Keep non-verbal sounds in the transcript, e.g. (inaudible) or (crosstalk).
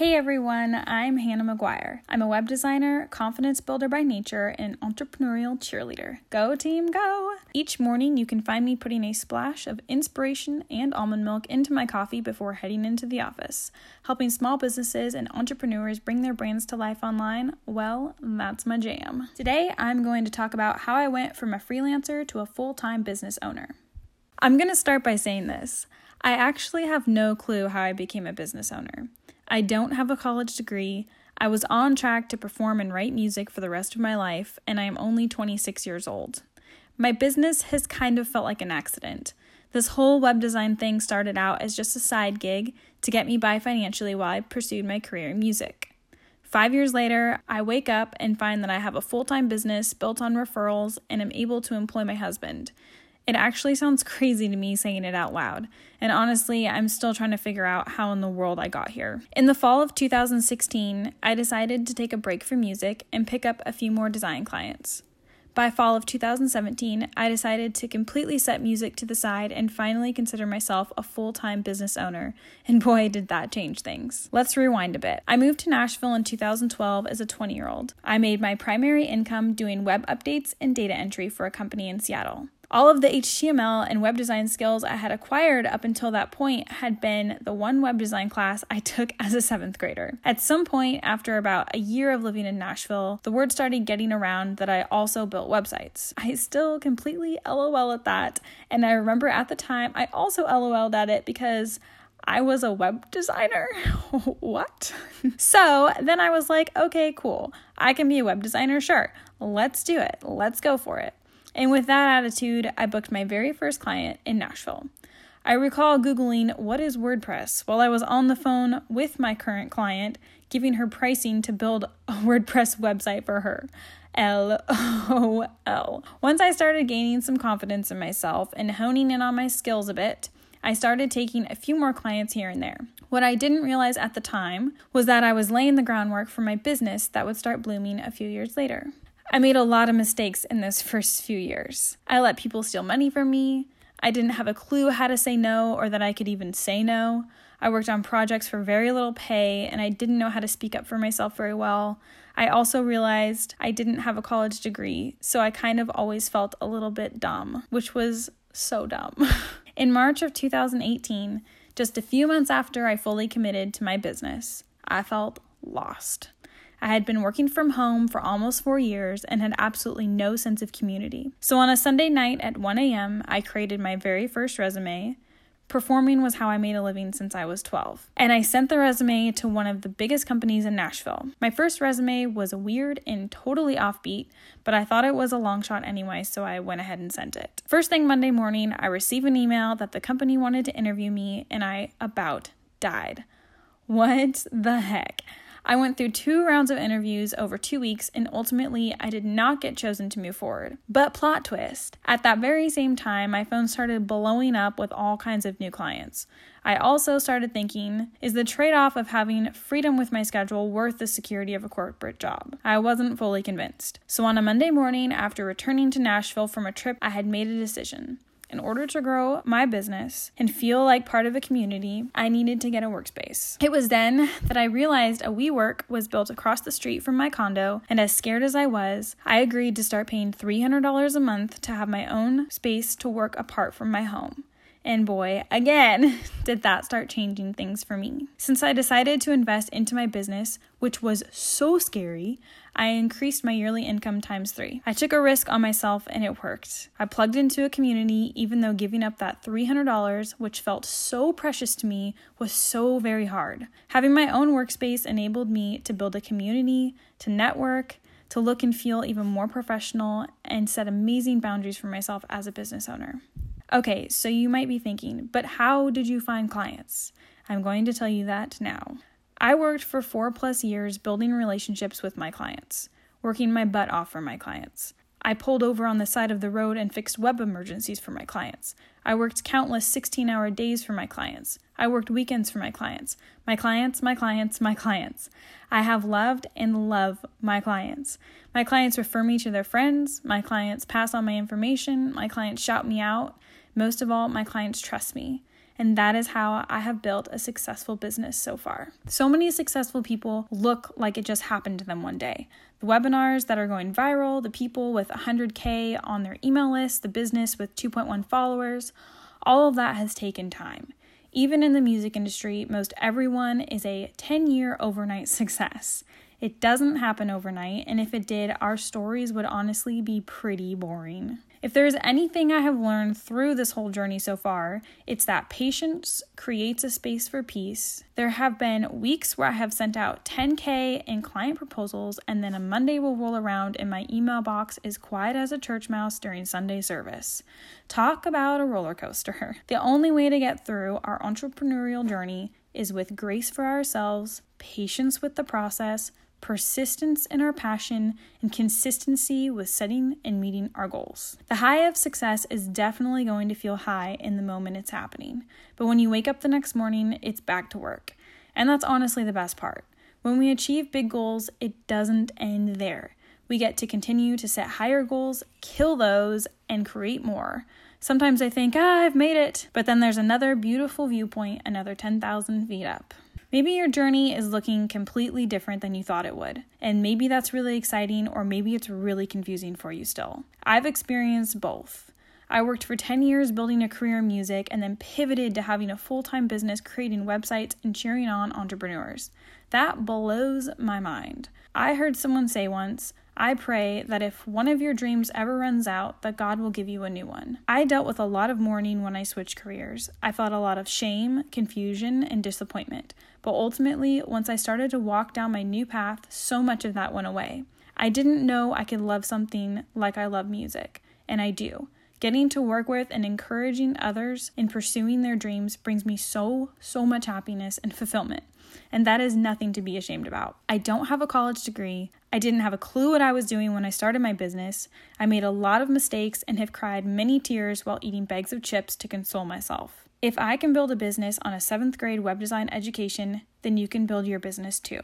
Hey everyone, I'm Hannah McGuire. I'm a web designer, confidence builder by nature, and entrepreneurial cheerleader. Go team, go! Each morning, you can find me putting a splash of inspiration and almond milk into my coffee before heading into the office. Helping small businesses and entrepreneurs bring their brands to life online, well, that's my jam. Today, I'm going to talk about how I went from a freelancer to a full time business owner. I'm going to start by saying this. I actually have no clue how I became a business owner. I don't have a college degree. I was on track to perform and write music for the rest of my life, and I am only 26 years old. My business has kind of felt like an accident. This whole web design thing started out as just a side gig to get me by financially while I pursued my career in music. Five years later, I wake up and find that I have a full time business built on referrals and am able to employ my husband. It actually sounds crazy to me saying it out loud, and honestly, I'm still trying to figure out how in the world I got here. In the fall of 2016, I decided to take a break from music and pick up a few more design clients. By fall of 2017, I decided to completely set music to the side and finally consider myself a full time business owner. And (laughs) boy, did that change things. Let's rewind a bit. I moved to Nashville in 2012 as a 20 year old. I made my primary income doing web updates and data entry for a company in Seattle. All of the HTML and web design skills I had acquired up until that point had been the one web design class I took (laughs) as a seventh grader. At some point, after about a year of living in Nashville, the word started getting around that I also built websites. I still completely LOL at that, and I remember at the time I also LOL'd at it because I was a web designer? (laughs) what? (laughs) so then I was like, okay, cool. I can be a web designer, sure. Let's do it. Let's go for it. And with that attitude, I booked my very first client in Nashville. I recall Googling what is WordPress while I was on the phone with my current client, giving her pricing to build a (laughs) WordPress website for her. LOL. Once I started gaining some confidence in myself and honing in on my skills a bit, I started taking a few more clients here and there. What I didn't realize at the time was that I was laying the groundwork for my business that would start blooming a few years later. I made a lot of mistakes in those first few years. I let people steal money from me. I didn't have a clue how to say no or that I could even say no. I worked on projects for very little pay and I didn't know how to speak up for myself very well. I also realized I didn't have a college degree, so I kind of always felt a little bit dumb, which was so dumb. (laughs) in March of 2018, just a few months after I fully committed to my business, I felt lost. I had been working from home for almost four years and had absolutely no sense of community. So on a Sunday night at 1 a.m., I created my very first resume. Performing was how I made a living since I was 12. And I sent the resume to one of the biggest companies in Nashville. My first resume was weird and totally offbeat, but I thought it was a long shot anyway, so I went ahead and sent it. First thing Monday morning, I received an email that the company wanted to interview me, and I about died. What the heck? I went through two rounds of interviews over two weeks, and ultimately, I did not get chosen to move forward. But plot twist at that very same time, my phone started blowing up with all kinds of new clients. I also started thinking, is the trade off of having freedom with my schedule worth the security of a corporate job? I wasn't fully convinced. So on a Monday morning, after returning to Nashville from a trip, I had made a decision. In order to grow my business and feel like part of a community, I needed to get a workspace. It was then that I realized a WeWork was built across the street from my condo, and as scared as I was, I agreed to start paying $300 a month to have my own space to work apart from my home. And boy, again, (laughs) did that start changing things for me. Since I decided to invest into my business, which was so scary, I increased my yearly income times three. I took a risk on myself and it worked. I plugged into a community, even though giving up that $300, which felt so precious to me, was so very hard. Having my own workspace enabled me to build a community, to network, to look and feel even more professional, and set amazing boundaries for myself as a business owner. Okay, so you might be thinking, but how did you find clients? I'm going to tell you that now. I worked for four plus years building relationships with my clients, working my butt off for my clients. I pulled over on the side of the road and fixed web emergencies for my clients. I worked countless 16 hour days for my clients. I worked weekends for my clients. My clients, my clients, my clients. I have loved and love my clients. My clients refer me to their friends. My clients pass on my information. My clients shout me out. Most of all, my clients trust me. And that is how I have built a successful business so far. So many successful people look like it just happened to them one day. The webinars that are going viral, the people with 100K on their email list, the business with 2.1 followers, all of that has taken time. Even in the music industry, most everyone is a 10 year overnight (laughs) success. It doesn't happen overnight, and if it did, our stories would honestly be pretty boring. If there's anything I have learned through this whole journey so far, it's that patience creates a space for peace. There have been weeks where I have sent out 10K in client proposals, and then a Monday will roll around and my email box is quiet as a church mouse during Sunday service. Talk about a roller coaster. (laughs) The only way to get through our entrepreneurial journey is with grace for ourselves, patience with the process, persistence in our passion, and consistency with setting and meeting our goals. The high of success is definitely going to feel high in the moment it's happening, but when you wake up the next morning, it's back to work. And that's honestly the best part. When we achieve big goals, it doesn't end there. We get to continue to set higher goals, kill those, and create more. Sometimes I think, ah, I've made it, but then there's another beautiful viewpoint, another 10,000 feet up. Maybe your journey is looking completely different than you thought it would, and maybe that's really exciting, or maybe it's really confusing for you still. I've experienced both. I worked for 10 years building a career in music and then pivoted to having a full time business creating websites and cheering on entrepreneurs. That blows my mind. I heard someone say once, I pray that if one of your dreams ever runs out, that God will give you a new one. I dealt with a lot of mourning when I switched careers. I felt a lot of shame, confusion, and disappointment. But ultimately, once I started to walk down my new path, so much of that went away. I didn't know I could love something like I love music, and I do. Getting to work with and encouraging others in pursuing their dreams brings me so, so much happiness and fulfillment. And that is nothing to be ashamed about. I don't have a college degree. I didn't have a clue what I was doing when I started my business. I made a lot of mistakes and have cried many tears while eating bags of chips to console myself. If I can build a business on a seventh grade web design education, then you can build your business too.